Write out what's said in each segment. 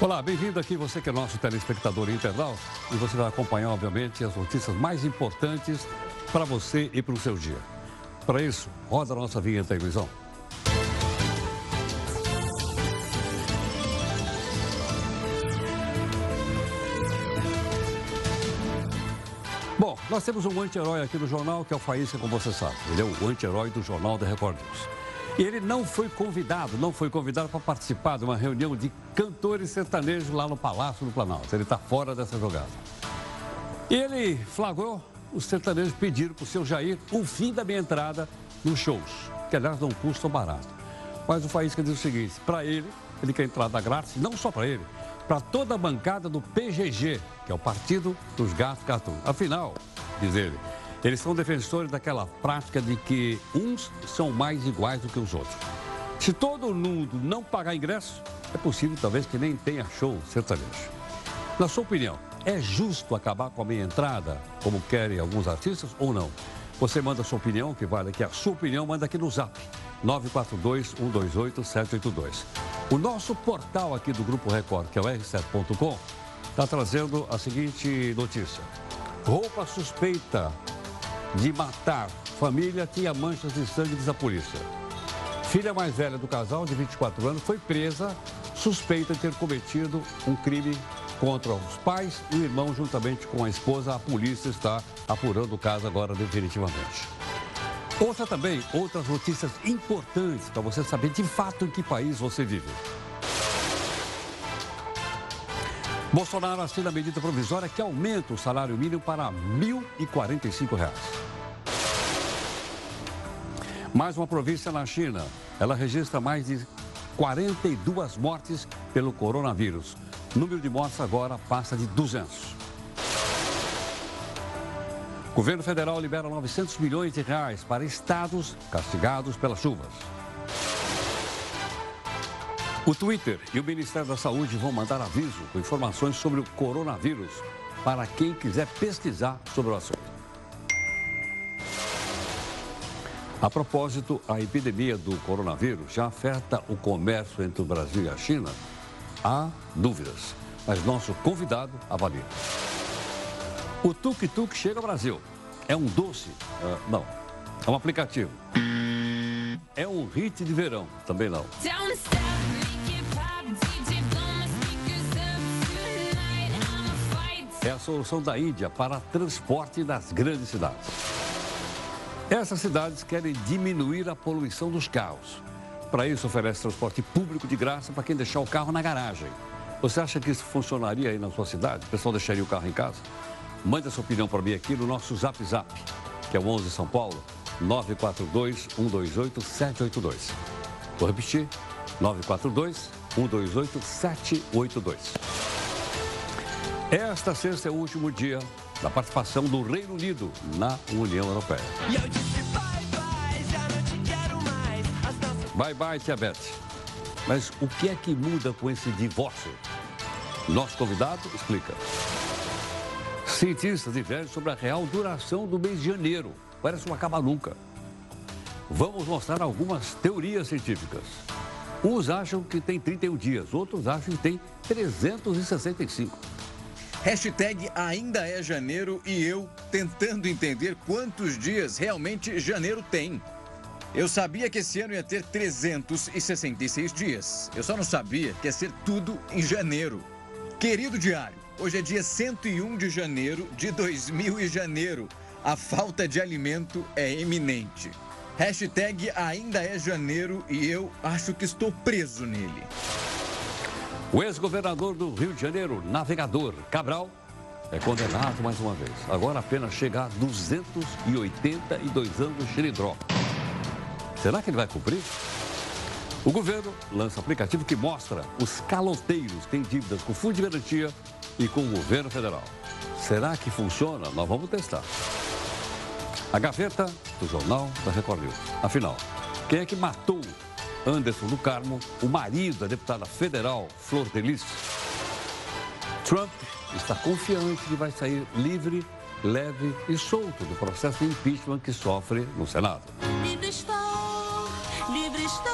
Olá, bem-vindo aqui, você que é nosso telespectador internauta. E você vai acompanhar, obviamente, as notícias mais importantes para você e para o seu dia. Para isso, roda a nossa vinheta aí, Luizão. Bom, nós temos um anti-herói aqui no jornal, que é o Faísca, como você sabe. Ele é o anti-herói do jornal da Record News. E ele não foi convidado, não foi convidado para participar de uma reunião de cantores sertanejos lá no Palácio do Planalto. Ele está fora dessa jogada. E ele flagrou, os sertanejos pediram para o seu Jair o fim da minha entrada nos shows, que aliás não custam barato. Mas o Faísca diz o seguinte, para ele, ele quer entrada grátis, não só para ele, para toda a bancada do PGG, que é o Partido dos Gatos Cartoon. Afinal, diz ele, eles são defensores daquela prática de que uns são mais iguais do que os outros. Se todo mundo não pagar ingresso, é possível talvez que nem tenha show sertanejo. Na sua opinião, é justo acabar com a meia entrada, como querem alguns artistas, ou não? Você manda a sua opinião, que vale aqui a sua opinião, manda aqui no zap 942-128-782. O nosso portal aqui do Grupo Record, que é o r7.com, está trazendo a seguinte notícia. Roupa suspeita de matar família tinha manchas de sangue, diz a polícia. Filha mais velha do casal, de 24 anos, foi presa suspeita de ter cometido um crime contra os pais e o irmão, juntamente com a esposa. A polícia está apurando o caso agora definitivamente. Ouça também outras notícias importantes para você saber de fato em que país você vive. Bolsonaro assina a medida provisória que aumenta o salário mínimo para 1.045 reais. Mais uma província na China. Ela registra mais de 42 mortes pelo coronavírus. O número de mortes agora passa de 200. O governo federal libera 900 milhões de reais para estados castigados pelas chuvas. O Twitter e o Ministério da Saúde vão mandar aviso com informações sobre o coronavírus para quem quiser pesquisar sobre o assunto. A propósito, a epidemia do coronavírus já afeta o comércio entre o Brasil e a China? Há dúvidas, mas nosso convidado avalia. O Tuk Tuk chega ao Brasil. É um doce? Uh, não. É um aplicativo. É um hit de verão? Também não. É a solução da Índia para transporte nas grandes cidades. Essas cidades querem diminuir a poluição dos carros. Para isso, oferece transporte público de graça para quem deixar o carro na garagem. Você acha que isso funcionaria aí na sua cidade? O pessoal deixaria o carro em casa? Mande a sua opinião para mim aqui no nosso Zap Zap, que é o 11 São Paulo, 942-128-782. Vou repetir, 942-128-782. Esta sexta é o último dia da participação do Reino Unido na União Europeia. Bye bye, tia Beth. Mas o que é que muda com esse divórcio? Nosso convidado explica. Cientistas divergem sobre a real duração do mês de janeiro. Parece não acaba nunca. Vamos mostrar algumas teorias científicas. Uns acham que tem 31 dias, outros acham que tem 365. Hashtag ainda é janeiro e eu tentando entender quantos dias realmente janeiro tem. Eu sabia que esse ano ia ter 366 dias. Eu só não sabia que ia ser tudo em janeiro. Querido diário, hoje é dia 101 de janeiro de 2000 e janeiro. A falta de alimento é eminente. Hashtag ainda é janeiro e eu acho que estou preso nele. O ex-governador do Rio de Janeiro, navegador Cabral, é condenado mais uma vez. Agora apenas chega a 282 anos de xilindró. Será que ele vai cumprir? O governo lança aplicativo que mostra os caloteiros têm dívidas com o Fundo de Garantia e com o governo federal. Será que funciona? Nós vamos testar. A gaveta do Jornal da Record News. Afinal, quem é que matou Anderson do Carmo, o marido da deputada federal Flor Delis. Trump está confiante que vai sair livre, leve e solto do processo de impeachment que sofre no Senado. Livre estou, livre estou,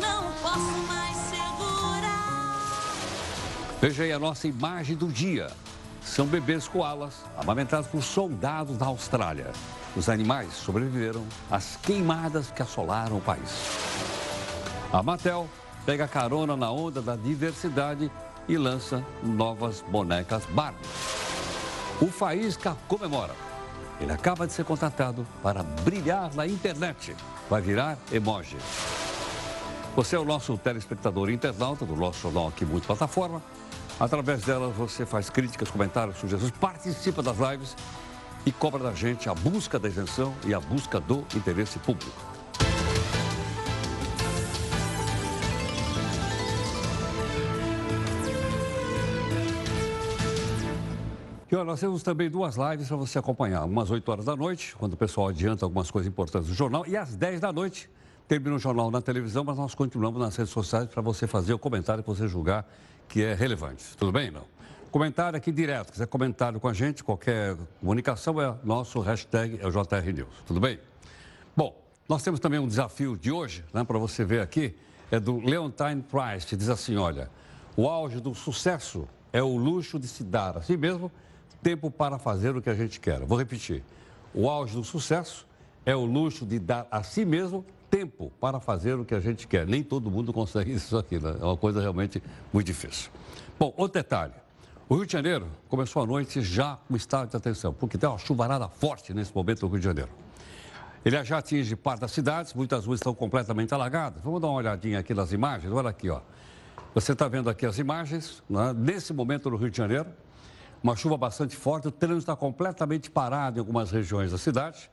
não posso mais segurar. Veja aí a nossa imagem do dia. São bebês koalas amamentados por soldados da Austrália. Os animais sobreviveram às queimadas que assolaram o país. A Mattel pega carona na onda da diversidade e lança novas bonecas Barbie. O Faísca comemora. Ele acaba de ser contratado para brilhar na internet. Vai virar emoji. Você é o nosso telespectador internauta do nosso jornal aqui Multiplataforma. Através dela você faz críticas, comentários, sugestões, participa das lives e cobra da gente a busca da isenção e a busca do interesse público. E olha, nós temos também duas lives para você acompanhar. Umas 8 horas da noite, quando o pessoal adianta algumas coisas importantes do jornal, e às 10 da noite, termina o jornal na televisão, mas nós continuamos nas redes sociais para você fazer o comentário que você julgar que é relevante. Tudo bem, não? Comentário aqui direto, quiser comentário com a gente, qualquer comunicação, é nosso hashtag é o JR News. Tudo bem? Bom, nós temos também um desafio de hoje, né, para você ver aqui, é do Leontine Price, que diz assim, olha, o auge do sucesso é o luxo de se dar a si mesmo tempo para fazer o que a gente quer. Vou repetir. O auge do sucesso é o luxo de dar a si mesmo tempo para fazer o que a gente quer. Nem todo mundo consegue isso aqui, né? É uma coisa realmente muito difícil. Bom, outro detalhe. O Rio de Janeiro começou a noite já com estado de atenção, porque tem uma chuvarada forte nesse momento no Rio de Janeiro. Ele já atinge parte das cidades, muitas ruas estão completamente alagadas. Vamos dar uma olhadinha aqui nas imagens. Olha aqui, ó. Você está vendo aqui as imagens, né? nesse momento no Rio de Janeiro, uma chuva bastante forte, o trânsito está completamente parado em algumas regiões da cidade.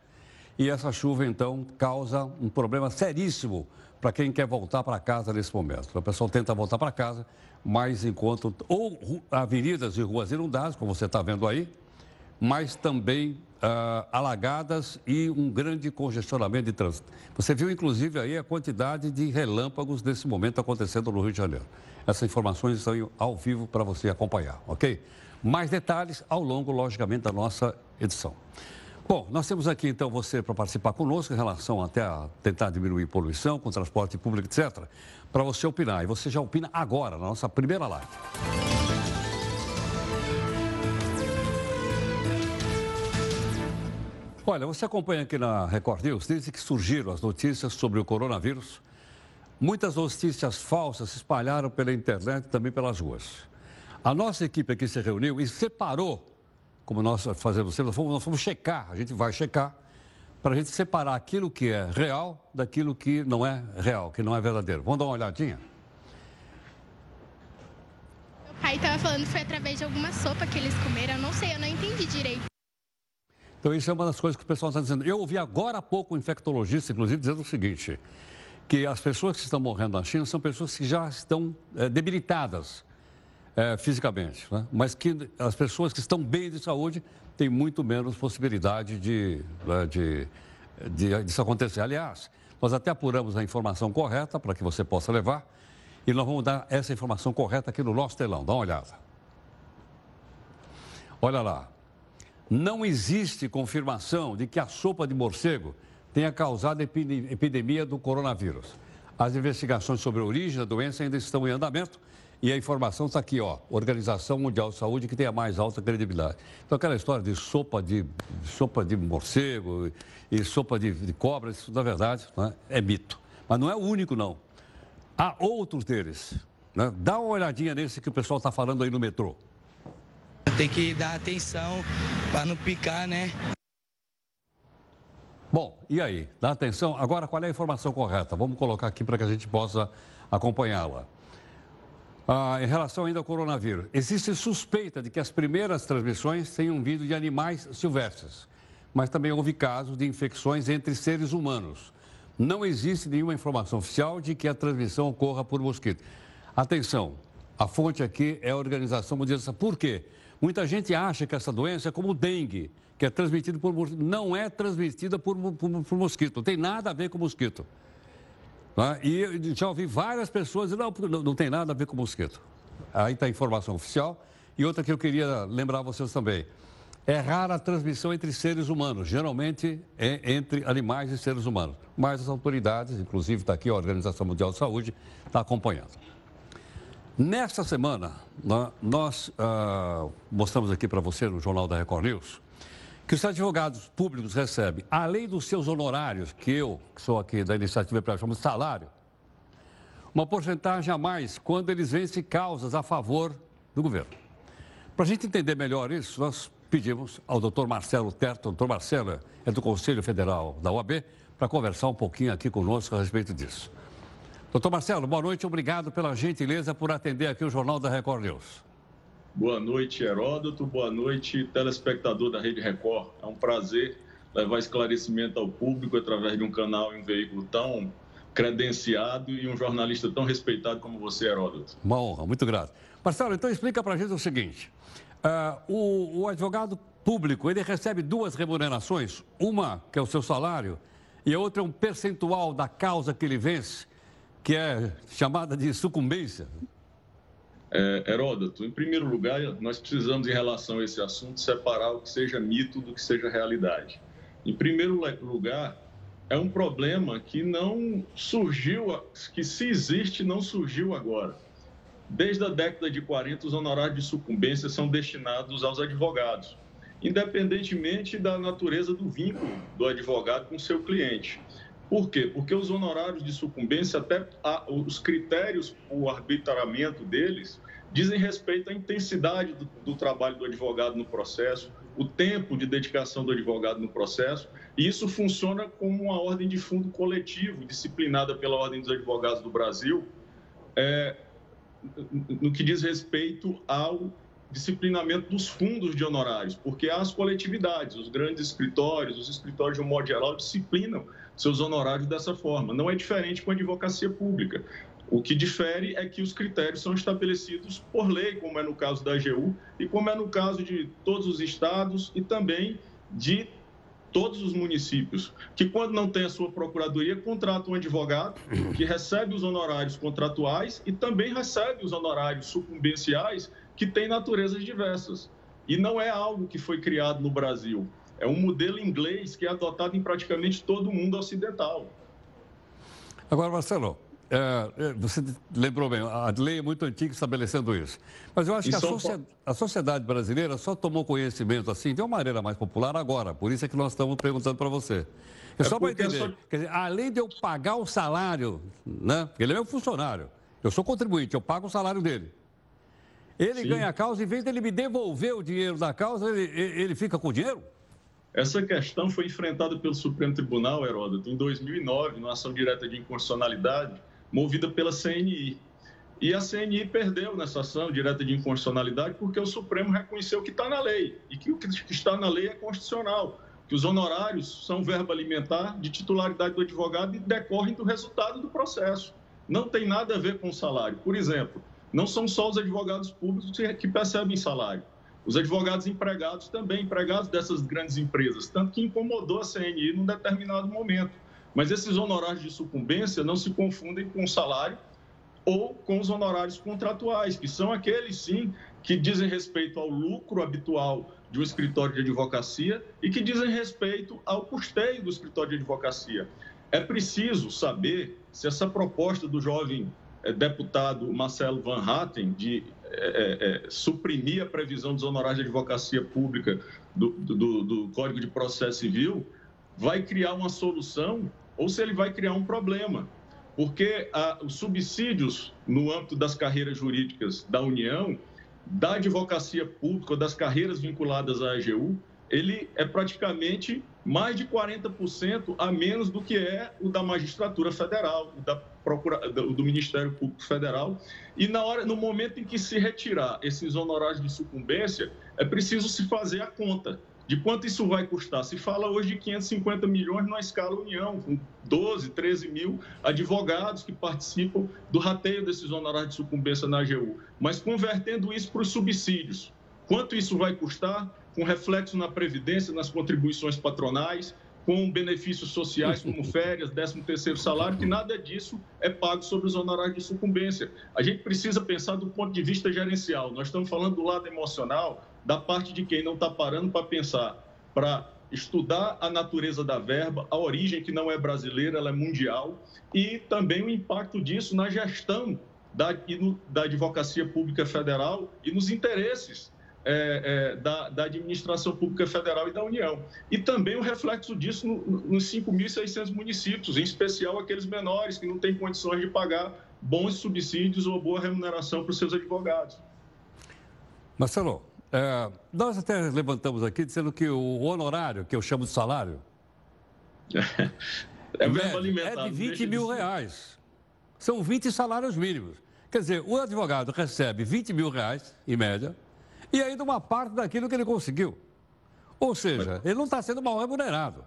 E essa chuva, então, causa um problema seríssimo para quem quer voltar para casa nesse momento. O pessoal tenta voltar para casa, mas enquanto ou avenidas e ruas inundadas, como você está vendo aí, mas também uh, alagadas e um grande congestionamento de trânsito. Você viu, inclusive, aí a quantidade de relâmpagos nesse momento acontecendo no Rio de Janeiro. Essas informações estão ao vivo para você acompanhar, ok? Mais detalhes ao longo, logicamente, da nossa edição. Bom, nós temos aqui então você para participar conosco em relação até a tentar diminuir poluição com transporte público, etc. Para você opinar. E você já opina agora, na nossa primeira live. Olha, você acompanha aqui na Record News, desde que surgiram as notícias sobre o coronavírus, muitas notícias falsas se espalharam pela internet e também pelas ruas. A nossa equipe aqui se reuniu e separou, como nós fazemos sempre, nós fomos, nós fomos checar, a gente vai checar, para a gente separar aquilo que é real daquilo que não é real, que não é verdadeiro. Vamos dar uma olhadinha? Meu pai estava falando que foi através de alguma sopa que eles comeram, eu não sei, eu não entendi direito. Então, isso é uma das coisas que o pessoal está dizendo. Eu ouvi agora há pouco um infectologista, inclusive, dizendo o seguinte: que as pessoas que estão morrendo na China são pessoas que já estão é, debilitadas é, fisicamente, né? mas que as pessoas que estão bem de saúde têm muito menos possibilidade de, né, de, de, disso acontecer. Aliás, nós até apuramos a informação correta para que você possa levar e nós vamos dar essa informação correta aqui no nosso telão. Dá uma olhada. Olha lá. Não existe confirmação de que a sopa de morcego tenha causado epidemia do coronavírus. As investigações sobre a origem da doença ainda estão em andamento e a informação está aqui, ó, Organização Mundial de Saúde, que tem a mais alta credibilidade. Então, aquela história de sopa de, sopa de morcego e sopa de, de cobra, isso, na verdade, né, é mito. Mas não é o único, não. Há outros deles. Né? Dá uma olhadinha nesse que o pessoal está falando aí no metrô. Tem que dar atenção para não picar, né? Bom, e aí? Dá atenção? Agora, qual é a informação correta? Vamos colocar aqui para que a gente possa acompanhá-la. Ah, em relação ainda ao coronavírus, existe suspeita de que as primeiras transmissões tenham vindo de animais silvestres, mas também houve casos de infecções entre seres humanos. Não existe nenhuma informação oficial de que a transmissão ocorra por mosquito. Atenção, a fonte aqui é a Organização Mundial de Saúde. Por quê? Muita gente acha que essa doença é como o dengue, que é transmitida por mosquito. Não é transmitida por, por, por mosquito, não tem nada a ver com mosquito. Né? E já ouvi várias pessoas dizendo, não, não, tem nada a ver com mosquito. Aí está a informação oficial. E outra que eu queria lembrar vocês também. É rara a transmissão entre seres humanos, geralmente é entre animais e seres humanos. Mas as autoridades, inclusive está aqui a Organização Mundial de Saúde, está acompanhando. Nesta semana, nós uh, mostramos aqui para você no Jornal da Record News que os advogados públicos recebem, além dos seus honorários, que eu, que sou aqui da iniciativa para chamo de salário, uma porcentagem a mais quando eles vencem causas a favor do governo. Para a gente entender melhor isso, nós pedimos ao doutor Marcelo Terto, doutor Marcelo é do Conselho Federal da OAB, para conversar um pouquinho aqui conosco a respeito disso. Doutor Marcelo, boa noite, obrigado pela gentileza por atender aqui o Jornal da Record News. Boa noite, Heródoto, boa noite, telespectador da Rede Record. É um prazer levar esclarecimento ao público através de um canal e um veículo tão credenciado e um jornalista tão respeitado como você, Heródoto. Uma honra, muito grato. Marcelo, então explica para a gente o seguinte. Uh, o, o advogado público, ele recebe duas remunerações, uma que é o seu salário e a outra é um percentual da causa que ele vence que é chamada de sucumbência? É, Heródoto, em primeiro lugar, nós precisamos, em relação a esse assunto, separar o que seja mito do que seja realidade. Em primeiro lugar, é um problema que não surgiu, que se existe, não surgiu agora. Desde a década de 40, os honorários de sucumbência são destinados aos advogados, independentemente da natureza do vínculo do advogado com seu cliente. Por quê? Porque os honorários de sucumbência, até os critérios, o arbitramento deles, dizem respeito à intensidade do, do, trabalho do advogado no processo, o tempo de dedicação do advogado no processo, e isso funciona como uma ordem de fundo coletivo, disciplinada pela Ordem dos Advogados do Brasil, é, no que diz respeito ao disciplinamento dos fundos de honorários, porque as coletividades, os grandes escritórios, os escritórios de um modo geral, disciplinam seus honorários dessa forma. Não é diferente com a advocacia pública. O que difere é que os critérios são estabelecidos por lei, como é no caso da AGU e como é no caso de todos os estados e também de todos os municípios, que quando não tem a sua procuradoria, contrata um advogado que recebe os honorários contratuais e também recebe os honorários sucumbenciais que têm naturezas diversas. E não é algo que foi criado no Brasil. É um modelo inglês que é adotado em praticamente todo o mundo ocidental. Agora, Marcelo, é, é você lembrou bem, a lei é muito antiga estabelecendo isso. Mas eu acho que a, sociedade, a, sociedade brasileira só tomou conhecimento assim de uma maneira mais popular agora. Por isso é que nós estamos perguntando para você. É só para entender. Só... Quer dizer, além de eu pagar o salário, né? Ele é meu funcionário. Eu sou contribuinte, eu pago o salário dele. Ele Sim. ganha a causa, em vez dele me devolver o dinheiro da causa, ele, ele fica com o dinheiro? Essa questão foi enfrentada pelo Supremo Tribunal, Heródoto, em 2009, numa ação direta de inconstitucionalidade movida pela CNI. E a CNI perdeu nessa ação direta de inconstitucionalidade porque o Supremo reconheceu que está na lei e que o que está na lei é constitucional, que os honorários são verba alimentar de titularidade do advogado e decorrem do resultado do processo. Não tem nada a ver com o salário. Por exemplo, não são só os advogados públicos que percebem salário. Os advogados empregados também, empregados dessas grandes empresas, tanto que incomodou a CNI num determinado momento. Mas esses honorários de sucumbência não se confundem com o salário ou com os honorários contratuais, que são aqueles, sim, que dizem respeito ao lucro habitual de um escritório de advocacia e que dizem respeito ao custeio do escritório de advocacia. É preciso saber se essa proposta do jovem é, deputado Marcelo Van Hatten de é, é, suprimir a previsão dos honorários de advocacia pública do, do, do Código de Processo Civil vai criar uma solução ou se ele vai criar um problema. Porque a, os subsídios no âmbito das carreiras jurídicas da União, da advocacia pública, das carreiras vinculadas à AGU, ele é praticamente mais de 40% a menos do que é o da magistratura federal, da procura, do Ministério Público Federal. E na hora, no momento em que se retirar esses honorários de sucumbência, é preciso se fazer a conta de quanto isso vai custar. Se fala hoje de 550 milhões na escala União, com 12, 13 mil advogados que participam do rateio desses honorários de sucumbência na AGU. Mas convertendo isso para os subsídios, quanto isso vai custar? Com reflexo na previdência, nas contribuições patronais, com benefícios sociais como férias, 13 terceiro salário, que nada disso é pago sobre os honorários de sucumbência. A gente precisa pensar do ponto de vista gerencial. Nós estamos falando do lado emocional, da parte de quem não está parando para pensar, para estudar a natureza da verba, a origem que não é brasileira, ela é mundial, e também o impacto disso na gestão da, da Advocacia Pública Federal e nos interesses é, é, da, da, administração pública federal e da União. E também o reflexo disso no, nos 5.600 municípios, em especial aqueles menores que não têm condições de pagar bons subsídios ou boa remuneração para os seus advogados. Marcelo, é, nós até levantamos aqui dizendo que o honorário, que eu chamo de salário, é, é de 20 mil reais. São 20 salários mínimos. Quer dizer, o advogado recebe 20 mil reais, em média, e ainda uma parte daquilo que ele conseguiu. Ou seja, ele não está sendo mal remunerado.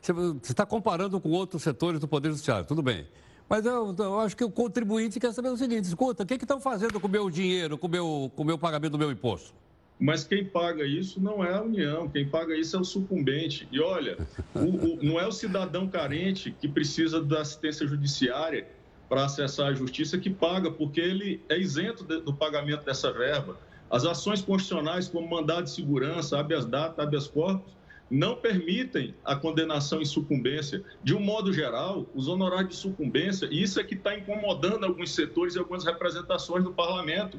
Você está comparando com outros setores do Poder Judiciário, tudo bem. Mas eu, eu, acho que o contribuinte quer saber o seguinte: escuta, o que estão fazendo com o meu dinheiro, com o meu, com o meu pagamento do meu imposto? Mas quem paga isso não é a União, quem paga isso é o sucumbente. E olha, o, o, não é o cidadão carente que precisa da assistência judiciária para acessar a justiça que paga, porque ele é isento de, do pagamento dessa verba. As ações constitucionais, como mandado de segurança, habeas data, habeas corpus, não permitem a condenação em sucumbência. De um modo geral, os honorários de sucumbência, e isso é que está incomodando alguns setores e algumas representações do parlamento.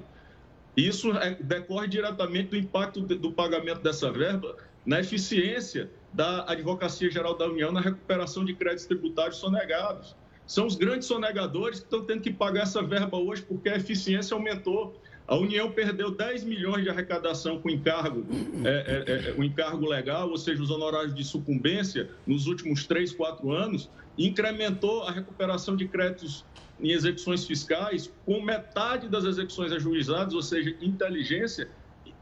Isso é, decorre diretamente do impacto do pagamento dessa verba na eficiência da Advocacia Geral da União na recuperação de créditos tributários sonegados. São os grandes sonegadores que estão tendo que pagar essa verba hoje porque a eficiência aumentou. A União perdeu 10 milhões de arrecadação com encargo, é, é, é, o encargo legal, ou seja, os honorários de sucumbência, nos últimos 3, 4 anos, incrementou a recuperação de créditos em execuções fiscais com metade das execuções ajuizadas, ou seja, inteligência,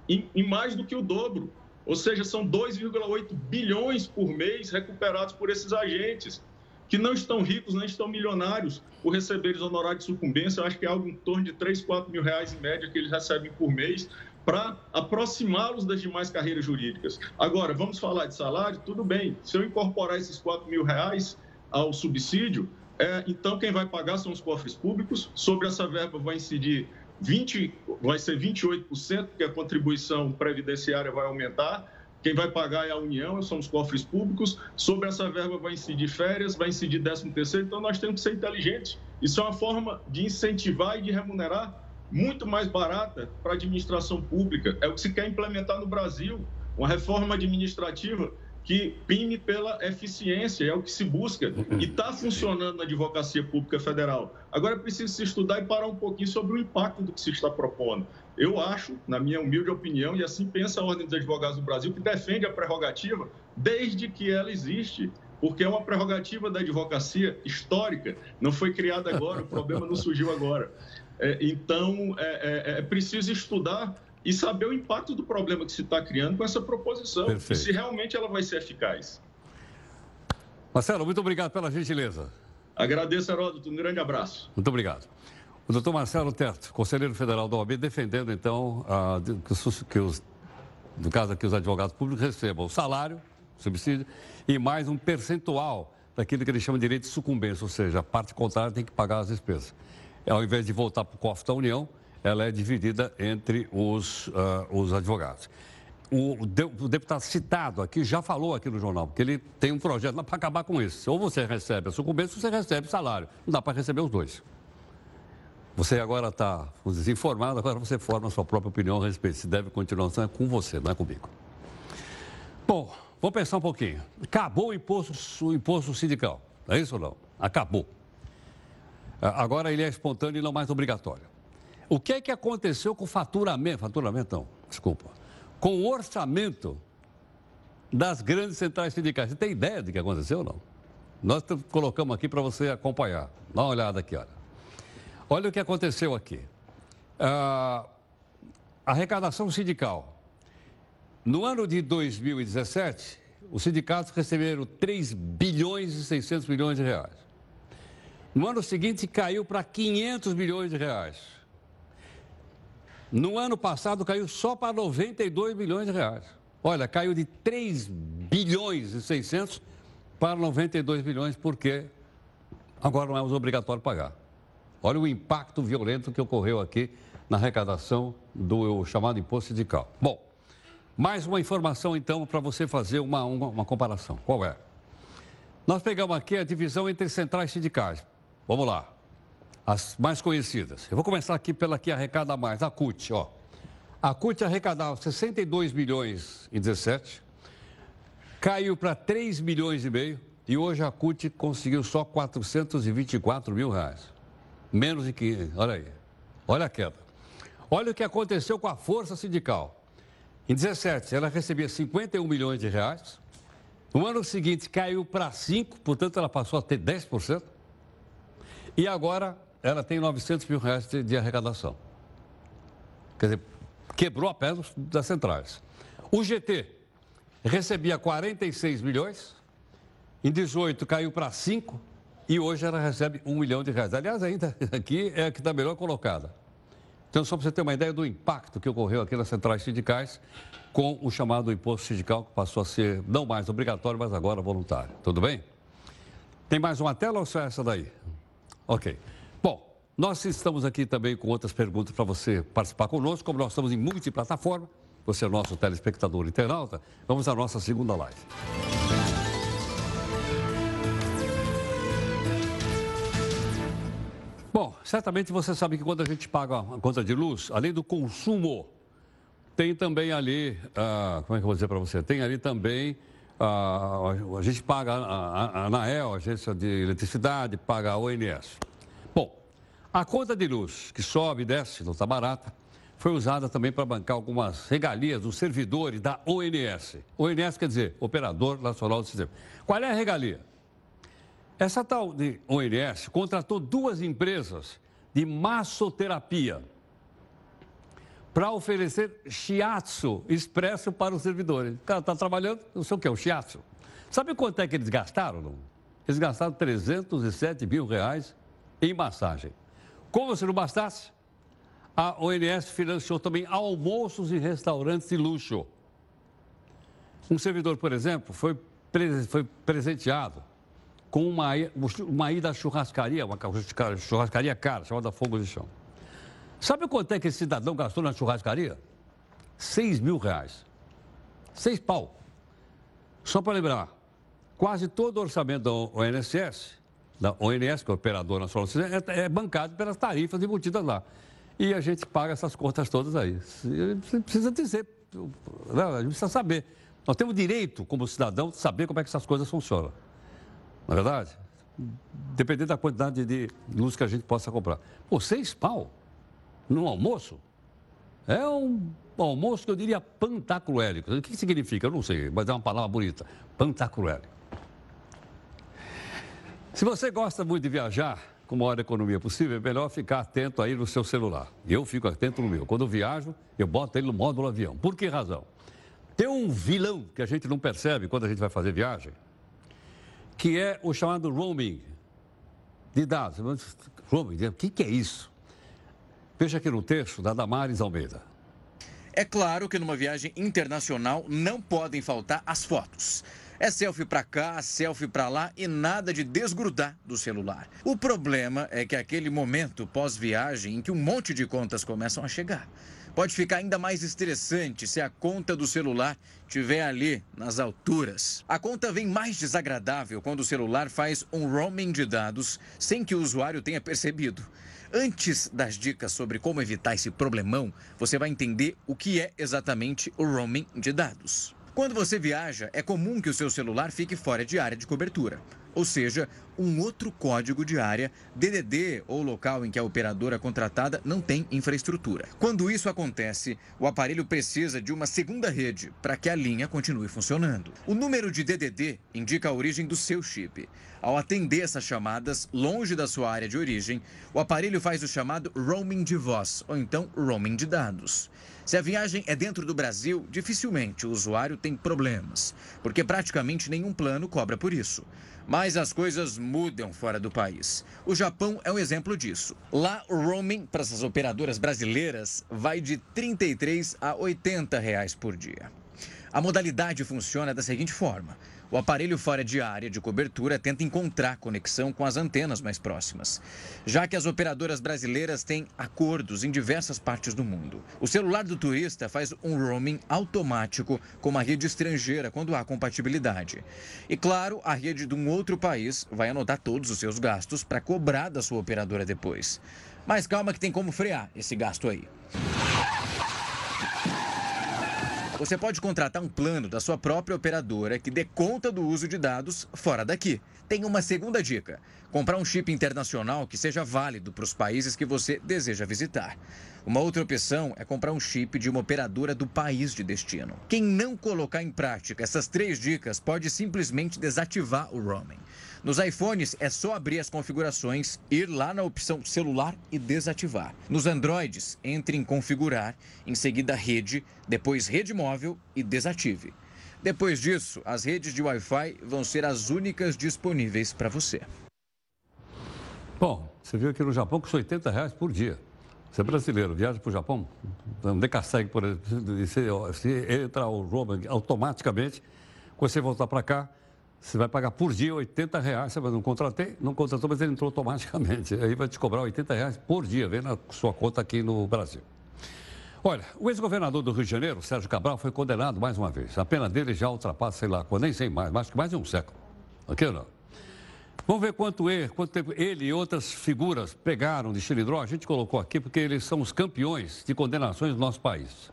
em, em mais do que o dobro. Ou seja, são 2,8 bilhões por mês recuperados por esses agentes que não estão ricos, nem estão milionários por receber os honorários de sucumbência. Eu acho que é algo em torno de 3, 4 mil reais em média que eles recebem por mês para aproximá-los das demais carreiras jurídicas. Agora, vamos falar de salário? Tudo bem. Se eu incorporar esses 4 mil reais ao subsídio, é, então quem vai pagar são os cofres públicos. Sobre essa verba vai incidir 20, vai ser 28%, porque a contribuição previdenciária vai aumentar quem vai pagar é a União, são os cofres públicos. Sobre essa verba vai incidir férias, vai incidir 13 terceiro. Então, nós temos que ser inteligentes. Isso é uma forma de incentivar e de remunerar muito mais barata para a administração pública. É o que se quer implementar no Brasil, uma reforma administrativa que pine pela eficiência, é o que se busca. E está funcionando na Advocacia Pública Federal. Agora é preciso se estudar e parar um pouquinho sobre o impacto do que se está propondo. Eu acho, na minha humilde opinião, e assim pensa a Ordem dos Advogados do Brasil, que defende a prerrogativa desde que ela existe, porque é uma prerrogativa da advocacia histórica, não foi criada agora, o problema não surgiu agora. É, então, é, é, é, preciso estudar e saber o impacto do problema que se está criando com essa proposição, Perfeito. e se realmente ela vai ser eficaz. Marcelo, muito obrigado pela gentileza. Agradeço, Heródoto. Um grande abraço. Muito obrigado. O doutor Marcelo Terto, conselheiro federal da OAB, defendendo, então, a, que, os, que os, no caso aqui, os advogados públicos recebam o salário, subsídio, e mais um percentual daquilo que eles chamam de direito de sucumbência, ou seja, a parte contrária tem que pagar as despesas. Ao invés de voltar para o cofre da União, ela é dividida entre os, uh, os advogados. O, de, o, deputado citado aqui já falou aqui no jornal, porque ele tem um projeto para acabar com isso. Ou você recebe a sucumbência ou você recebe salário. Não dá para receber os dois. Você agora está desinformado, agora você forma a sua própria opinião a respeito. Se deve continuação é com você, não é comigo. Bom, vamos pensar um pouquinho. Acabou o imposto, o imposto sindical, é isso ou não? Acabou. Ah, agora ele é espontâneo e não mais obrigatório. O que é que aconteceu com o faturamento? Faturamento não, desculpa. Com o orçamento das grandes centrais sindicais. Você tem ideia do que aconteceu ou não? Nós colocamos aqui para você acompanhar. Dá uma olhada aqui, olha. Olha o que aconteceu aqui. A arrecadação sindical. No ano de 2017, os sindicatos receberam 3 bilhões e 600 milhões de reais. No ano seguinte, caiu para 500 milhões de reais. No ano passado, caiu só para 92 milhões de reais. Olha, caiu de 3 bilhões e 600 para 92 milhões, porque agora não é mais obrigatório pagar. Olha o impacto violento que ocorreu aqui na arrecadação do chamado imposto sindical. Bom, mais uma informação então para você fazer uma, uma, uma, comparação. Qual é? Nós pegamos aqui a divisão entre centrais sindicais. Vamos lá. As mais conhecidas. Eu vou começar aqui pela que arrecada mais, a CUT, ó. A CUT arrecadava 62 milhões em 17, caiu para 3 milhões e meio e hoje a CUT conseguiu só 424 mil reais. Menos de que, olha aí, olha a queda. Olha o que aconteceu com a força sindical. Em 17, ela recebia 51 milhões de reais. No ano seguinte, caiu para 5, portanto, ela passou a ter 10%. E agora, ela tem 900 mil reais de, de arrecadação. Quer dizer, quebrou a perna das centrais. O GT recebia 46 milhões, em 18 caiu para 5 e hoje ela recebe 1 milhão de reais. Aliás, ainda aqui é a que está melhor colocada. Então, só para você ter uma ideia do impacto que ocorreu aqui nas centrais sindicais com o chamado imposto sindical, que passou a ser não mais obrigatório, mas agora voluntário. Tudo bem? Tem mais uma tela ou só essa daí? Ok. Nós estamos aqui também com outras perguntas para você participar conosco, como nós estamos em multiplataforma, você é nosso telespectador internauta, vamos à nossa segunda live. Bom, certamente você sabe que quando a gente paga a conta de luz, além do consumo, tem também ali, ah, como é que eu vou dizer para você? Tem ali também, ah, a gente paga a, a, a ANAEL, a Agência de Eletricidade, paga a ONS. A conta de luz que sobe e desce, não está barata, foi usada também para bancar algumas regalias dos servidores da ONS. ONS quer dizer Operador Nacional do Sistema. Qual é a regalia? Essa tal de ONS contratou duas empresas de massoterapia para oferecer shiatsu expresso para os servidores. O cara está trabalhando, não sei o que é o shiatsu. Sabe quanto é que eles gastaram? Não? Eles gastaram 307 mil reais em massagem. Como se não bastasse, a ONS financiou também almoços em restaurantes de luxo. Um servidor, por exemplo, foi, foi presenteado com uma, uma ida à churrascaria, uma churrascaria cara, chamada Fogo de Chão. Sabe quanto é que esse cidadão gastou na churrascaria? Seis mil reais. Seis pau. Só para lembrar, quase todo o orçamento da ONSS, da ONS, que é o Operador Nacional é, é bancado pelas tarifas embutidas lá. E a gente paga essas contas todas aí. Você precisa dizer, né? a gente precisa saber. Nós temos direito, como cidadão, de saber como é que essas coisas funcionam. Não é verdade? Dependendo da quantidade de luz que a gente possa comprar. Pô, seis pau num almoço? É um almoço que eu diria pantacruélico. O que significa? Eu não sei, mas é uma palavra bonita. Pantacruélico. Se você gosta muito de viajar, com maior economia possível, é melhor ficar atento aí no seu celular. Eu fico atento no meu. Quando eu viajo, eu boto ele no módulo avião. Por que razão? Tem um vilão que a gente não percebe quando a gente vai fazer viagem, que é o chamado roaming de dados. Roaming, o que, que é isso? Veja aqui no texto da Damares Almeida. É claro que numa viagem internacional não podem faltar as fotos. É selfie para cá, selfie para lá e nada de desgrudar do celular. O problema é que aquele momento pós-viagem em que um monte de contas começam a chegar. Pode ficar ainda mais estressante se a conta do celular estiver ali nas alturas. A conta vem mais desagradável quando o celular faz um roaming de dados sem que o usuário tenha percebido. Antes das dicas sobre como evitar esse problemão, você vai entender o que é exatamente o roaming de dados. Quando você viaja, é comum que o seu celular fique fora de área de cobertura, ou seja, um outro código de área, DDD ou local em que a operadora contratada não tem infraestrutura. Quando isso acontece, o aparelho precisa de uma segunda rede para que a linha continue funcionando. O número de DDD indica a origem do seu chip. Ao atender essas chamadas longe da sua área de origem, o aparelho faz o chamado roaming de voz, ou então roaming de dados. Se a viagem é dentro do Brasil, dificilmente o usuário tem problemas, porque praticamente nenhum plano cobra por isso. Mas as coisas mudam fora do país. O Japão é um exemplo disso. Lá, o roaming para essas operadoras brasileiras vai de 33 a 80 reais por dia. A modalidade funciona da seguinte forma: O aparelho fora de área de cobertura tenta encontrar conexão com as antenas mais próximas, já que as operadoras brasileiras têm acordos em diversas partes do mundo. O celular do turista faz um roaming automático com uma rede estrangeira quando há compatibilidade. E claro, a rede de um outro país vai anotar todos os seus gastos para cobrar da sua operadora depois. Mas calma que tem como frear esse gasto aí. Você pode contratar um plano da sua própria operadora que dê conta do uso de dados fora daqui. Tem uma segunda dica: comprar um chip internacional que seja válido para os países que você deseja visitar. Uma outra opção é comprar um chip de uma operadora do país de destino. Quem não colocar em prática essas três dicas pode simplesmente desativar o roaming. Nos iPhones é só abrir as configurações, ir lá na opção celular e desativar. Nos Androids, entre em configurar, em seguida rede, depois rede móvel e desative. Depois disso, as redes de Wi-Fi vão ser as únicas disponíveis para você. Bom, você viu aqui no Japão que 80 reais por dia. Você é brasileiro, viaja para o Japão, não decassegue, por exemplo, você entra o roaming automaticamente, quando você voltar para cá, você vai pagar por dia 80 reais. Você não contratei, não contratou, mas ele entrou automaticamente. Aí vai te cobrar 80 reais por dia, vem na sua conta aqui no Brasil. Olha, o ex-governador do Rio de Janeiro, Sérgio Cabral, foi condenado mais uma vez. A pena dele já ultrapassa, sei lá, nem sei mais, mais que mais de um século. Ok não? Vamos ver quanto, ele, quanto tempo ele e outras figuras pegaram de xilindró. A gente colocou aqui porque eles são os campeões de condenações do nosso país.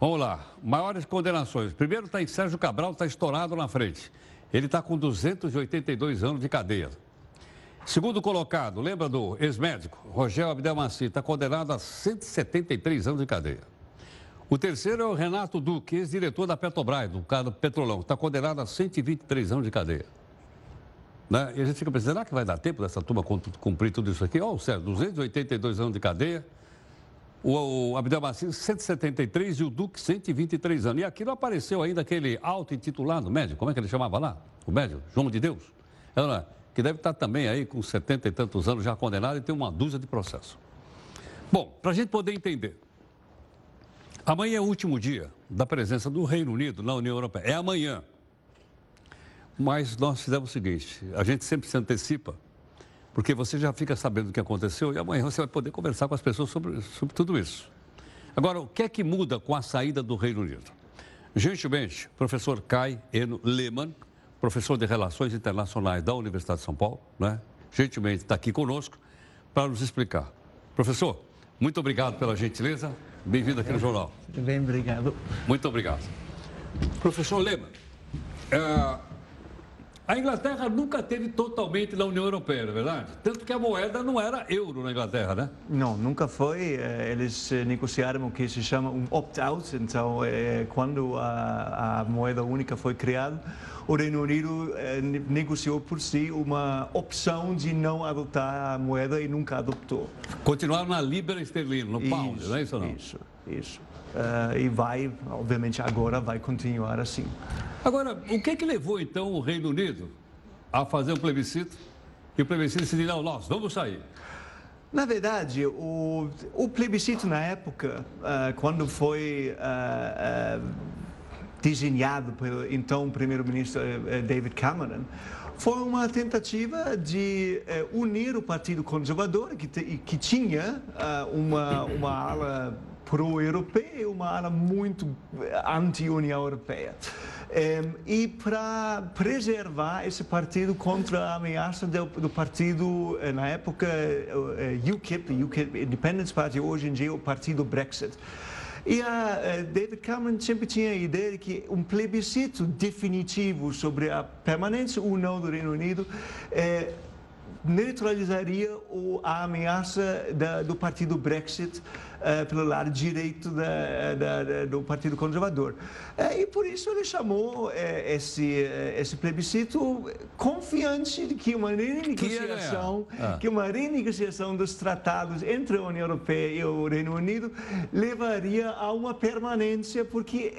Vamos lá, maiores condenações. Primeiro está em Sérgio Cabral, está estourado na frente. Ele está com 282 anos de cadeia. Segundo colocado, lembra do ex-médico, Rogério Abdelmaci, está condenado a 173 anos de cadeia. O terceiro é o Renato Duque, ex-diretor da Petrobras, do caso Petrolão, está condenado a 123 anos de cadeia. Né? E a gente fica pensando, será que vai dar tempo dessa turma cumprir tudo isso aqui? Ó, oh, sério, 282 anos de cadeia, o, o Abdelmaci 173 e o Duque 123 anos. E aqui não apareceu ainda aquele auto-intitulado médico, como é que ele chamava lá? O médico, João de Deus. Ela, é, que deve estar também aí com 70 e tantos anos já condenado e tem uma dúzia de processo. Bom, para a gente poder entender, amanhã é o último dia da presença do Reino Unido na União Europeia. É amanhã. Mas nós fizemos o seguinte: a gente sempre se antecipa porque você já fica sabendo o que aconteceu e amanhã você vai poder conversar com as pessoas sobre, sobre tudo isso. Agora, o que é que muda com a saída do Reino Unido? Gentilmente, professor Kai Eno Lehmann, professor de Relações Internacionais da Universidade de São Paulo, né? gentilmente está aqui conosco para nos explicar. Professor, muito obrigado pela gentileza. Bem-vindo aqui no Jornal. Bem, obrigado. Muito obrigado. Professor Lehmann, é, a Inglaterra nunca teve totalmente na União Europeia, não é verdade? Tanto que a moeda não era euro na Inglaterra, né? Não, nunca foi. Eh, eles eh, negociaram o que se chama um opt-out. Então, eh, quando a, a, moeda única foi criada, o Reino Unido negociou por si uma opção de não adotar a moeda e nunca adotou. Continuar na libra esterlina, no pound, não é isso não? Isso, isso. Uh, e vai, obviamente, agora vai continuar assim. Agora, o que é que levou então o Reino Unido a fazer um plebiscito e o plebiscito decidiu, não, nós vamos sair? Na verdade, o, o plebiscito na época, uh, quando foi uh, uh, desenhado pelo então primeiro-ministro David Cameron, foi uma tentativa de unir o Partido Conservador, que, que tinha uma, uma ala pro-europeia e uma ala muito anti-União Europeia. Um, e para preservar esse partido contra a ameaça do, do partido, eh, na época, uh, UKIP, UKIP Independence Party, hoje em dia o partido Brexit. E a David Cameron sempre tinha a ideia de que um plebiscito definitivo sobre a permanência ou não do Reino Unido neutralizaria a ameaça da, do partido Brexit uh, pelo lado direito da, da, do Partido Conservador. Uh, e por isso ele chamou uh, esse, esse plebiscito confiante de que uma renegociação, que, ah. que uma renegociação dos tratados entre a União Europeia e o Reino Unido levaria a uma permanência, porque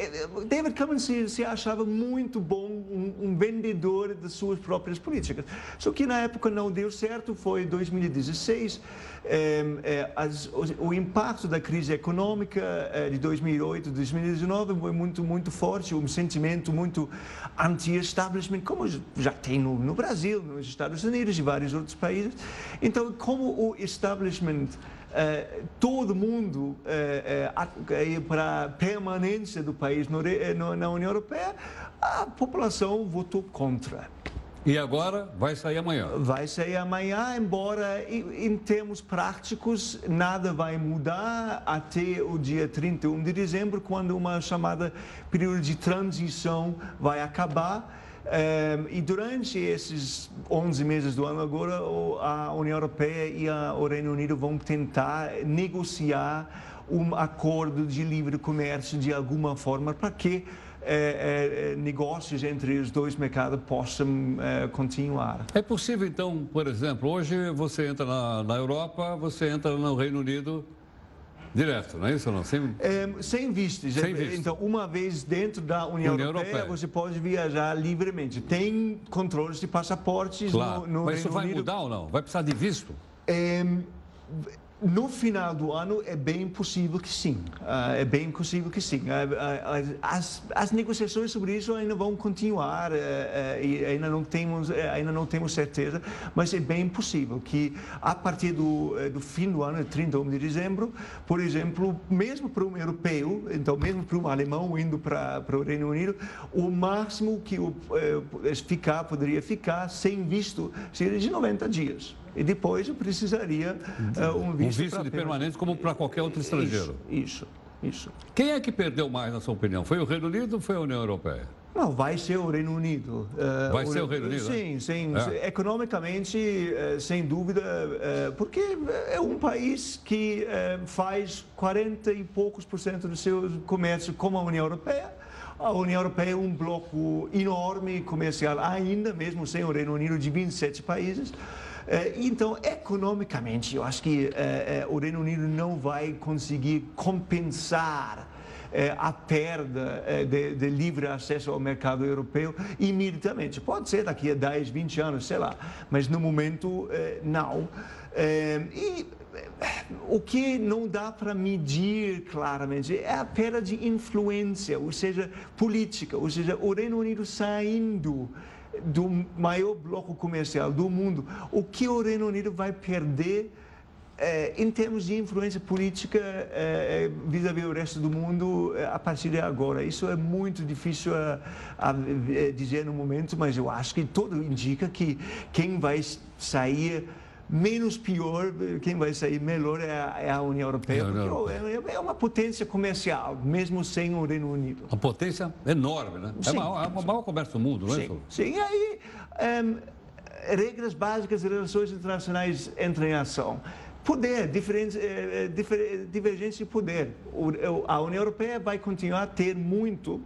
David Cameron se, se achava muito bom, um, um vendedor de suas próprias políticas. Só que na época não deu certo, foi 2016. É, é, as, o, o, impacto da crise econômica eh, de 2008, 2019 foi muito, muito forte, um sentimento muito anti-establishment, como já tem no, no Brasil, nos Estados Unidos e vários outros países. Então, como o establishment Uh, todo mundo uh, para a permanência do país no, no, na União Europeia, a população votou contra. E agora vai sair amanhã? Vai sair amanhã, embora em, termos práticos nada vai mudar até o dia 31 de dezembro, quando uma chamada período de transição vai acabar. Um, e durante esses 11 meses do ano agora, a União Europeia e o Reino Unido vão tentar negociar um acordo de livre comércio de alguma forma para que é, é, negócios entre os dois mercados possam é, continuar. É possível, então, por exemplo, hoje você entra na, na Europa, você entra no Reino Unido Direto, não é isso? Não? Sem, é, sem vistos. Sem vistos. Então, uma vez dentro da União, União Europeia, Europeia, você pode viajar livremente. Tem controles de passaportes claro. no, no Mas Reino isso vai Unido. mudar ou não? Vai precisar de visto? É, no final do ano é bem possível que sim, uh, é bem possível que sim. Uh, uh, as, as, negociações sobre isso ainda vão continuar e ainda não temos ainda não temos certeza, mas é bem possível que a partir do, do fim do ano, 31 de dezembro, por exemplo, mesmo para um europeu, então mesmo para um alemão indo para, para o Reino Unido, o máximo que o, ficar poderia ficar sem visto seria de 90 dias e depois eu precisaria uh, um visto, um visto de permanente como para qualquer outro estrangeiro. Isso, isso, isso. Quem é que perdeu mais, na sua opinião? Foi o Reino Unido ou foi a União Europeia? Não, vai ser o Reino Unido. Uh, vai ser o Reino Unido? Sim, né? sim. É. Economicamente, uh, sem dúvida, porque é um país que faz 40 e poucos por cento do seu comércio com a União Europeia. A União Europeia é um bloco enorme comercial, ainda mesmo sem o Reino Unido, de 27 países. Eh, então, economicamente, eu acho que eh, eh, o Reino Unido não vai conseguir compensar a perda de, de, livre acesso ao mercado europeu imediatamente. Pode ser daqui a 10, 20 anos, sei lá, mas no momento não. E o que não dá para medir claramente é a perda de influência, ou seja, política, ou seja, o Reino Unido saindo do maior bloco comercial do mundo, o que o Reino Unido vai perder é, em termos de influência política é, vis-à-vis -vis o resto do mundo a partir de agora. Isso é muito difícil a, a, a dizer no momento, mas eu acho que tudo indica que quem vai sair menos pior, quem vai sair melhor é a, é a União Europeia, porque é, é, uma potência comercial, mesmo sem o Reino Unido. Uma potência enorme, né? Sim. É a maior, comércio do mundo, não é isso? Sim, e aí um, regras básicas de relações internacionais entram em ação. Poder, eh, eh, divergência de poder. a União Europeia vai continuar a ter muito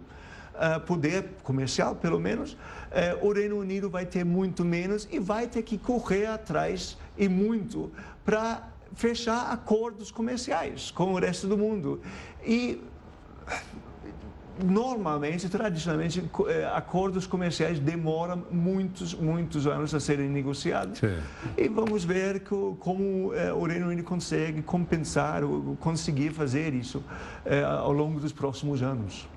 uh, poder comercial, pelo menos, uh, o Reino Unido vai ter muito menos e vai ter que correr atrás e muito para fechar acordos comerciais com o resto do mundo. E normalmente, tradicionalmente, eh, acordos comerciais demoram muitos, muitos anos a serem negociados. Sim. E vamos ver como o Reino Unido consegue compensar, conseguir fazer isso ao longo dos próximos anos.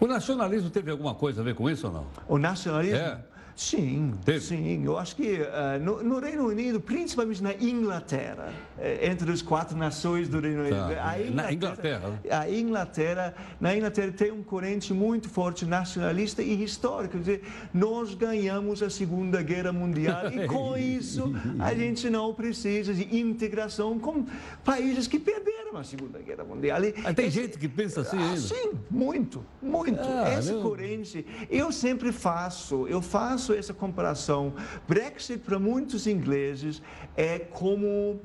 O nacionalismo teve alguma coisa a ver com isso ou não? O nacionalismo? É. Sim, Teve. sim. Eu acho que uh, no, no, Reino Unido, principalmente na Inglaterra, eh, entre as quatro nações do Reino Unido, tá. a Inglaterra, na Inglaterra, a Inglaterra, na Inglaterra tem um corrente muito forte nacionalista e histórico. Quer dizer, nós ganhamos a Segunda Guerra Mundial e com isso a gente não precisa de integração com países que perderam a Segunda Guerra Mundial. E ah, tem esse, gente que pensa assim ah, Sim, muito, muito. Ah, Essa corrente, eu sempre faço, eu faço faço essa comparação. Brexit, para muitos ingleses, é como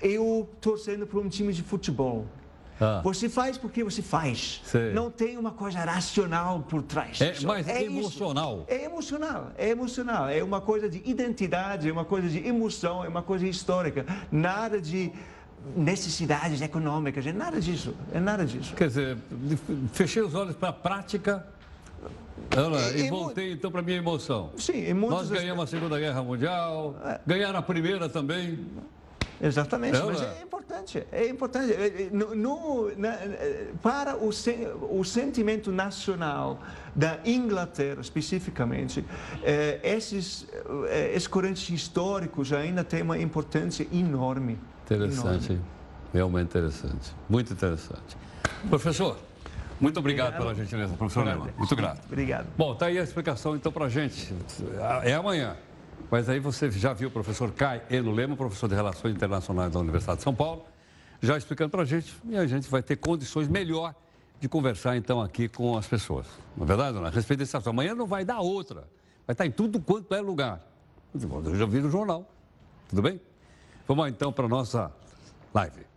eu torcendo para um time de futebol. Ah. Você faz porque você faz. Sei. Não tem uma coisa racional por trás. É mais é emocional. É emocional, é emocional. É uma coisa de identidade, é uma coisa de emoção, é uma coisa histórica. Nada de necessidades econômicas, é nada disso, é nada disso. Quer dizer, fechei os olhos para a prática Ana, e, e, voltei então para minha emoção. Sim, Nós ganhamos a Segunda Guerra Mundial, é. ganharam a Primeira também. Exatamente, mas é importante, é importante. No, no, na, para o, o sentimento nacional da Inglaterra, especificamente, eh, esses, eh, esses correntes históricos ainda têm uma importância enorme. Interessante, enorme. realmente interessante, muito interessante. Professor, muito obrigado, obrigado. pela gentileza, professor Lema. Muito grato. Obrigado. Bom, está aí a explicação então para a gente. É amanhã. Mas aí você já viu o professor Kai Eno Lema, professor de Relações Internacionais da Universidade de São Paulo, já explicando para a gente e a gente vai ter condições melhor de conversar então aqui com as pessoas. Não é verdade, não? A respeito desse assunto. Amanhã não vai dar outra. Vai estar em tudo quanto é lugar. Eu já vi no jornal. Tudo bem? Vamos então para a nossa live.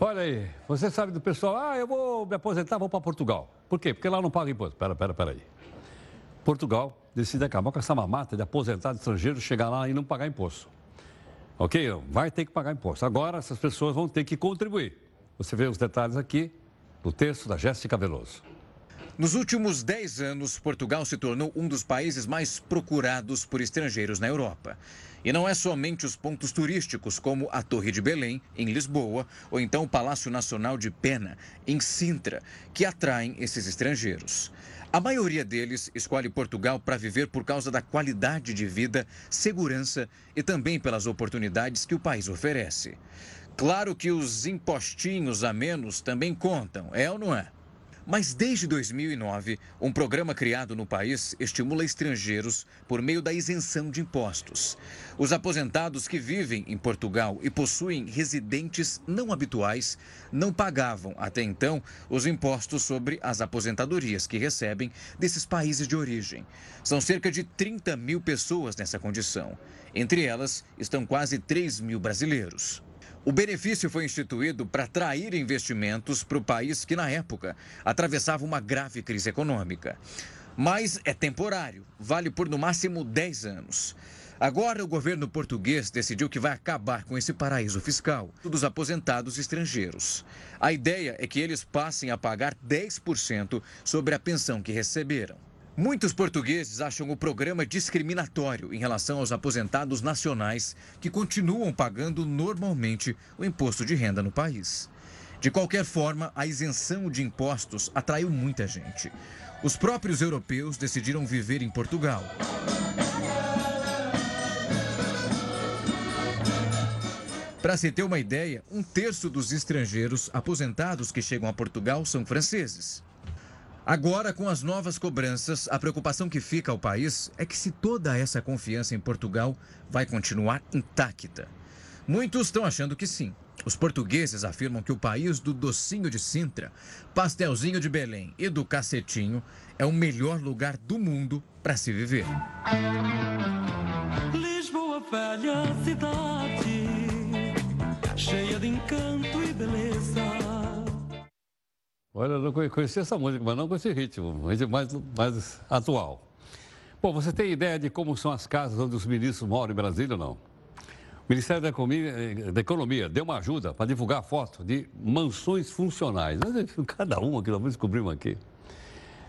Olha aí, você sabe do pessoal, ah, eu vou me aposentar, vou para Portugal. Por quê? Porque lá não paga imposto. Pera, pera, pera aí. Portugal decide acabar com essa mamata de aposentado estrangeiro chegar lá e não pagar imposto. Ok? Vai ter que pagar imposto. Agora, essas pessoas vão ter que contribuir. Você vê os detalhes aqui no texto da Jéssica Veloso. Nos últimos 10 anos, Portugal se tornou um dos países mais procurados por estrangeiros na Europa. E não é somente os pontos turísticos, como a Torre de Belém, em Lisboa, ou então o Palácio Nacional de Pena, em Sintra, que atraem esses estrangeiros. A maioria deles escolhe Portugal para viver por causa da qualidade de vida, segurança e também pelas oportunidades que o país oferece. Claro que os impostinhos a menos também contam, é ou não é? Mas desde 2009, um programa criado no país estimula estrangeiros por meio da isenção de impostos. Os aposentados que vivem em Portugal e possuem residentes não habituais não pagavam, até então, os impostos sobre as aposentadorias que recebem desses países de origem. São cerca de 30 mil pessoas nessa condição. Entre elas estão quase 3 mil brasileiros. O benefício foi instituído para atrair investimentos para o país que, na época, atravessava uma grave crise econômica. Mas é temporário, vale por no máximo 10 anos. Agora, o governo português decidiu que vai acabar com esse paraíso fiscal dos aposentados estrangeiros. A ideia é que eles passem a pagar 10% sobre a pensão que receberam. Muitos portugueses acham o programa discriminatório em relação aos aposentados nacionais que continuam pagando normalmente o imposto de renda no país. De qualquer forma, a isenção de impostos atraiu muita gente. Os próprios europeus decidiram viver em Portugal. Para se ter uma ideia, um terço dos estrangeiros aposentados que chegam a Portugal são franceses. Agora, com as novas cobranças, a preocupação que fica ao país é que se toda essa confiança em Portugal vai continuar intacta. Muitos estão achando que sim. Os portugueses afirmam que o país do docinho de Sintra, pastelzinho de Belém e do cacetinho é o melhor lugar do mundo para se viver. Lisboa, velha cidade, cheia de encanto. Olha, eu não conhecia essa música, mas não com esse ritmo, ritmo mais, mais atual. Bom, você tem ideia de como são as casas onde os ministros moram em Brasília ou não? O Ministério da Economia, da Economia deu uma ajuda para divulgar foto de mansões funcionais. Cada uma que nós descobrimos aqui.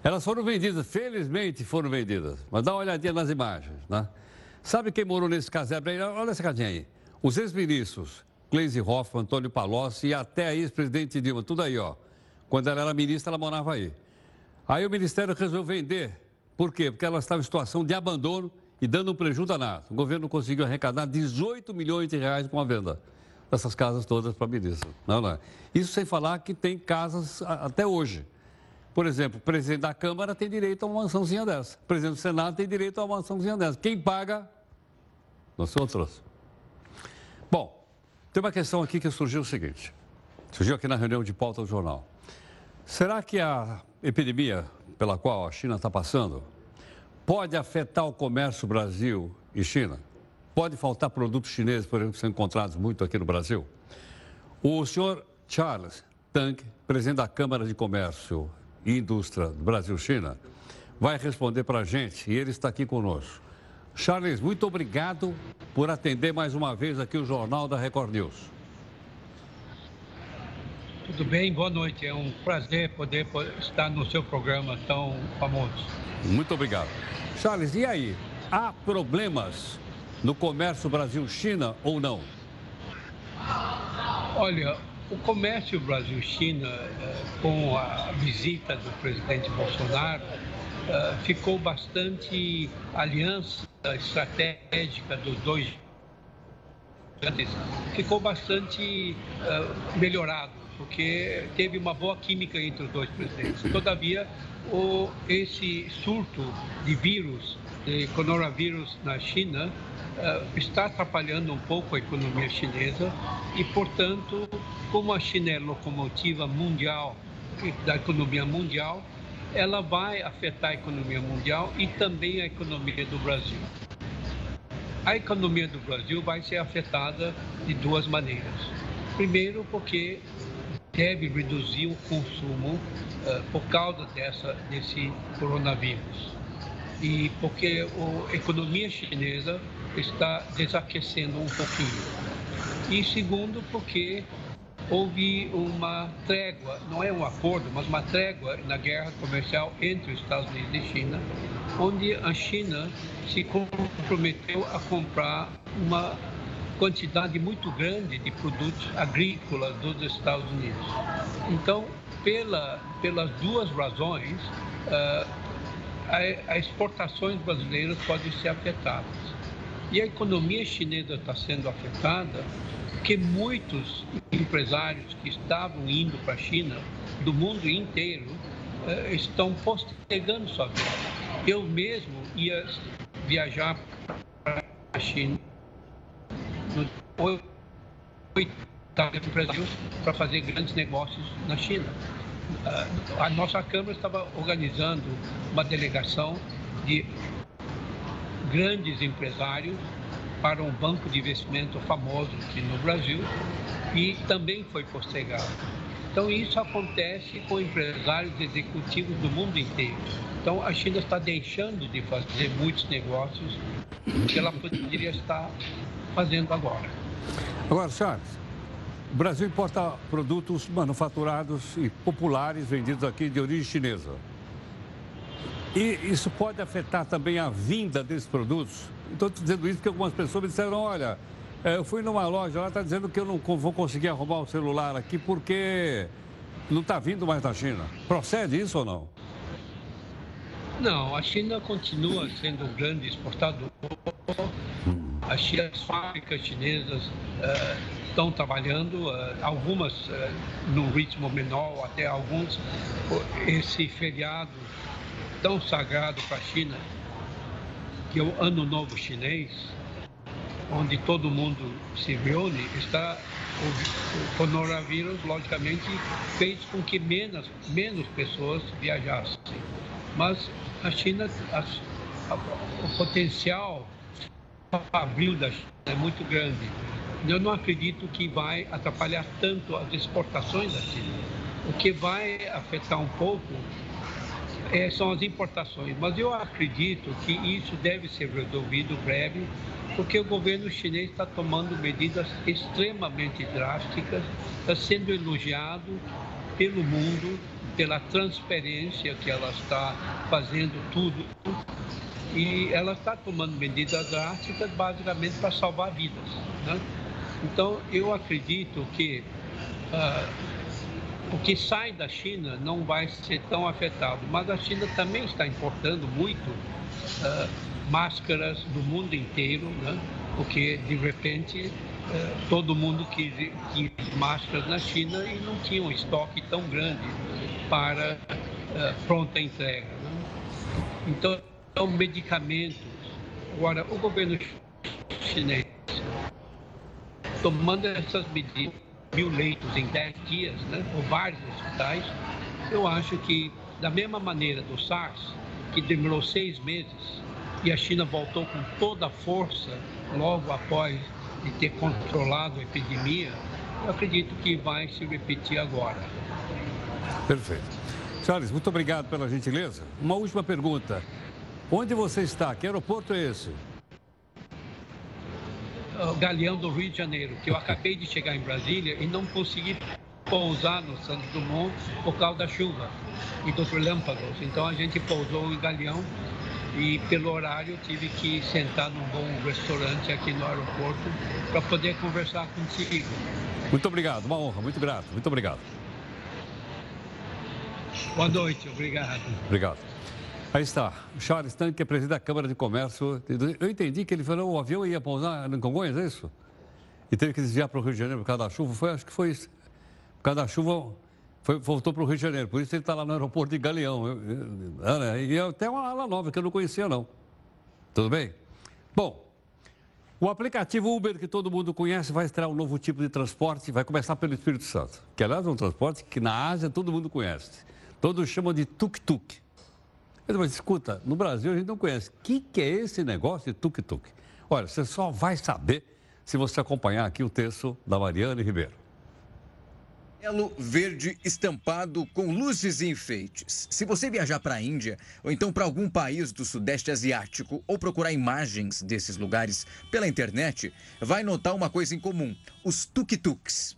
Elas foram vendidas, felizmente foram vendidas. Mas dá uma olhadinha nas imagens, né? Sabe quem morou nesse casebre aí? Olha essa casinha aí. Os ex-ministros, Cleise Hoffmann, Antônio Palocci e até a ex-presidente Dilma, tudo aí, ó. Quando ela era ministra, ela morava aí. Aí o Ministério resolveu vender. Por quê? Porque ela estava em situação de abandono e dando um prejuízo danado. O governo conseguiu arrecadar 18 milhões de reais com a venda dessas casas todas para a ministra. Não, não. É? Isso sem falar que tem casas até hoje. Por exemplo, o presidente da Câmara tem direito a uma mansãozinha dessa. O presidente do Senado tem direito a uma mansãozinha dessa. Quem paga? Nós outros. Bom, tem uma questão aqui que surgiu o seguinte. Surgiu aqui na reunião de pauta do jornal. Será que a epidemia pela qual a China está passando pode afetar o comércio Brasil e China? Pode faltar produtos chineses, por exemplo, que são encontrados muito aqui no Brasil? O senhor Charles Tang, presidente da Câmara de Comércio e Indústria do Brasil-China, vai responder para a gente e ele está aqui conosco. Charles, muito obrigado por atender mais uma vez aqui o Jornal da Record News. Tudo bem? Boa noite. É um prazer poder estar no seu programa tão famoso. Muito obrigado. Charles, e aí? Há problemas no comércio Brasil-China ou não? Olha, o comércio Brasil-China, eh, com a visita do presidente Bolsonaro, eh, ficou bastante aliança estratégica dos dois ficou bastante uh, melhorado, porque teve uma boa química entre os dois presidentes. Todavia, o, esse surto de vírus, de coronavírus na China, uh, está atrapalhando um pouco a economia chinesa e, portanto, como a China é locomotiva mundial da economia mundial, ela vai afetar a economia mundial e também a economia do Brasil a economia do Brasil vai ser afetada de duas maneiras. Primeiro, porque deve reduzir o consumo uh, por causa dessa, desse coronavírus. E porque a economia chinesa está desaquecendo um pouquinho. E segundo, porque houve uma trégua, não é um acordo, mas uma trégua na guerra comercial entre os Estados Unidos e China, onde a China se comprometeu a comprar uma quantidade muito grande de produtos agrícolas dos Estados Unidos. Então, pela, pelas duas razões, uh, as exportações brasileiras podem ser afetadas. E a economia chinesa está sendo afetada porque muitos empresários que estavam indo para a China, do mundo inteiro, uh, estão postergando sua viagem. Eu mesmo ia viajar para a China no oitavo Brasil para fazer grandes negócios na China. Ah, a nossa Câmara estava organizando uma delegação de grandes empresários para um banco de investimento famoso aqui no Brasil e também foi postergado. Então, isso acontece com empresários executivos do mundo inteiro. Então, a China está deixando de fazer muitos negócios que ela poderia estar fazendo agora. Agora, Charles, o Brasil importa produtos manufaturados e populares vendidos aqui de origem chinesa. E isso pode afetar também a vinda desses produtos? Estou dizendo isso porque algumas pessoas me disseram, olha, é, eu fui numa loja lá, está dizendo que eu não vou conseguir arrumar o celular aqui porque não está vindo mais da China. Procede isso ou não? Não, a China continua sendo um grande exportador. As, as fábricas chinesas uh, estão trabalhando, uh, algumas uh, num ritmo menor, até alguns. Esse feriado tão sagrado para a China, que é o Ano Novo Chinês, onde todo mundo se reúne, está o, coronavírus, logicamente, fez com que menos, menos pessoas viajassem. Mas a China, a, a, o potencial fabril da China é muito grande. Eu não acredito que vai atrapalhar tanto as exportações da China. O que vai afetar um pouco é, são as importações. Mas eu acredito que isso deve ser resolvido breve porque o governo chinês está tomando medidas extremamente drásticas, está sendo elogiado pelo mundo pela transparência que ela está fazendo tudo e ela está tomando medidas drásticas basicamente para salvar vidas. Né? Então eu acredito que uh, o que sai da China não vai ser tão afetado, mas a China também está importando muito uh, máscaras do mundo inteiro, né? porque de repente uh, todo mundo quis, quis, máscaras na China e não tinha um estoque tão grande para uh, pronta entrega. Né? Então, então, medicamentos. Agora, o governo chinês tomando essas medidas, mil leitos em 10 dias, né, ou vários hospitais, eu acho que, da mesma maneira do SARS, que demorou seis meses, e a China voltou com toda a força logo após de ter controlado a epidemia, eu acredito que vai se repetir agora. Perfeito. Charles, muito obrigado pela gentileza. Uma última pergunta. Onde você está? Que aeroporto é esse? O Galeão do Rio de Janeiro, que eu acabei de chegar em Brasília e não consegui pousar no Santos Dumont por causa da chuva e dos relâmpagos. Então a gente pousou em Galeão e pelo horário tive que sentar num bom restaurante aqui no aeroporto para poder conversar contigo. Muito obrigado, uma honra, muito grato, muito obrigado. Boa noite, obrigado. Obrigado. Aí está, Charles Tanque, que é presidente da Câmara de Comércio. Eu entendi que ele falou o avião ia pousar em Congonhas, é isso? E teve que desviar para o Rio de Janeiro por causa da chuva. Foi, acho que foi isso. Por causa da chuva, foi, voltou para o Rio de Janeiro. Por isso ele está lá no aeroporto de Galeão. Né? e até uma ala nova que eu não conhecia, não. Tudo bem? Bom, o aplicativo Uber, que todo mundo conhece, vai estrear um novo tipo de transporte. Vai começar pelo Espírito Santo. Que, aliás, é um transporte que na Ásia todo mundo conhece. Todos chamam de tuk-tuk. Mas escuta, no Brasil a gente não conhece. O que, que é esse negócio de tuk-tuk? Olha, você só vai saber se você acompanhar aqui o texto da Mariane Ribeiro. Elo verde estampado com luzes e enfeites. Se você viajar para a Índia ou então para algum país do Sudeste Asiático ou procurar imagens desses lugares pela internet, vai notar uma coisa em comum: os tuk-tuks.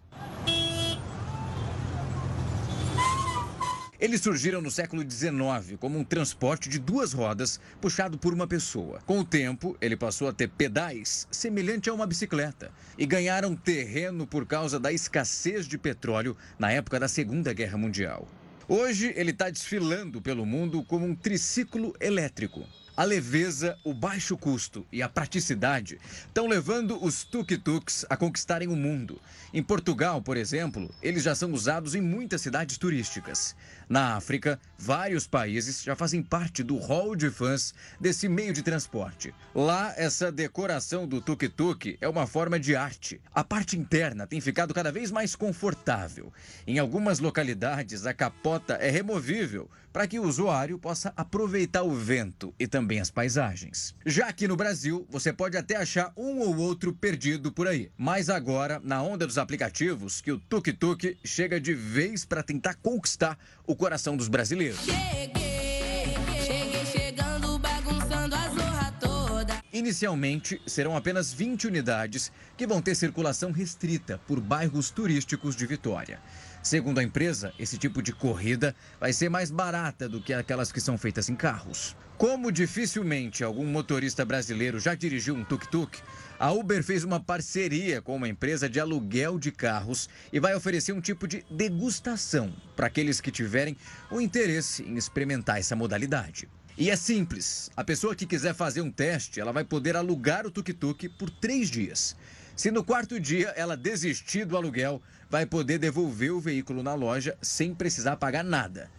Eles surgiram no século XIX como um transporte de duas rodas puxado por uma pessoa. Com o tempo, ele passou a ter pedais semelhante a uma bicicleta e ganharam terreno por causa da escassez de petróleo na época da Segunda Guerra Mundial. Hoje, ele está desfilando pelo mundo como um triciclo elétrico. A leveza, o baixo custo e a praticidade estão levando os tuk-tuks a conquistarem o mundo. Em Portugal, por exemplo, eles já são usados em muitas cidades turísticas. Na África, vários países já fazem parte do hall de fãs desse meio de transporte. Lá, essa decoração do tuk-tuk é uma forma de arte. A parte interna tem ficado cada vez mais confortável. Em algumas localidades, a capota é removível para que o usuário possa aproveitar o vento e também as paisagens. Já aqui no Brasil, você pode até achar um ou outro perdido por aí. Mas agora, na onda dos aplicativos, que o tuk-tuk chega de vez para tentar conquistar o coração dos brasileiros. Cheguei, cheguei chegando, bagunçando a zorra toda. Inicialmente, serão apenas 20 unidades que vão ter circulação restrita por bairros turísticos de Vitória. Segundo a empresa, esse tipo de corrida vai ser mais barata do que aquelas que são feitas em carros. Como dificilmente algum motorista brasileiro já dirigiu um tuk-tuk, a Uber fez uma parceria com uma empresa de aluguel de carros e vai oferecer um tipo de degustação para aqueles que tiverem o interesse em experimentar essa modalidade. E é simples: a pessoa que quiser fazer um teste, ela vai poder alugar o tuk-tuk por três dias. Se no quarto dia ela desistir do aluguel, vai poder devolver o veículo na loja sem precisar pagar nada.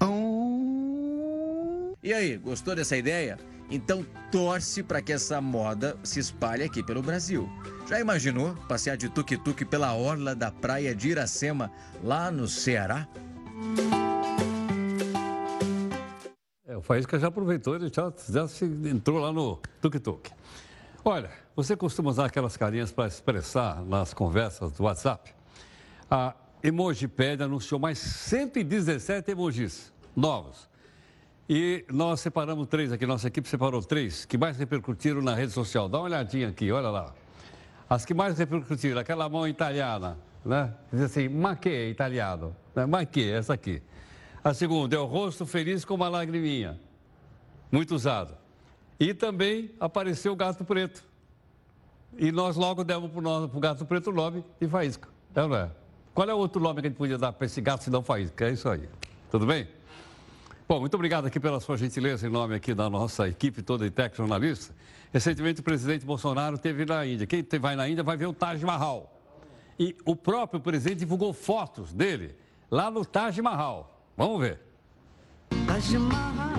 E aí, gostou dessa ideia? Então torce para que essa moda se espalhe aqui pelo Brasil. Já imaginou passear de tuk-tuk pela orla da praia de Iracema, lá no Ceará? É, o Faísca já aproveitou, ele já, já se entrou lá no tuk-tuk. Olha, você costuma usar aquelas carinhas para expressar nas conversas do WhatsApp? A Emojipédia anunciou mais 117 emojis novos. E nós separamos três aqui, nossa equipe separou três, que mais repercutiram na rede social. Dá uma olhadinha aqui, olha lá. As que mais repercutiram, aquela mão italiana, né? Diz assim, ma que italiano, né? ma que, essa aqui. A segunda é o rosto feliz com uma lagriminha, muito usado. E também apareceu o gato preto. E nós logo demos para o gato preto o nome de faísca. É não é? Qual é o outro nome que a gente podia dar para esse gato se não faísca? É isso aí. Tudo bem? Bom, muito obrigado aqui pela sua gentileza em nome aqui da nossa equipe toda de Tech Jornalista. Recentemente o presidente Bolsonaro esteve na Índia. Quem vai na Índia vai ver o Taj Mahal. E o próprio presidente divulgou fotos dele lá no Taj Mahal. Vamos ver. Taj Mahal.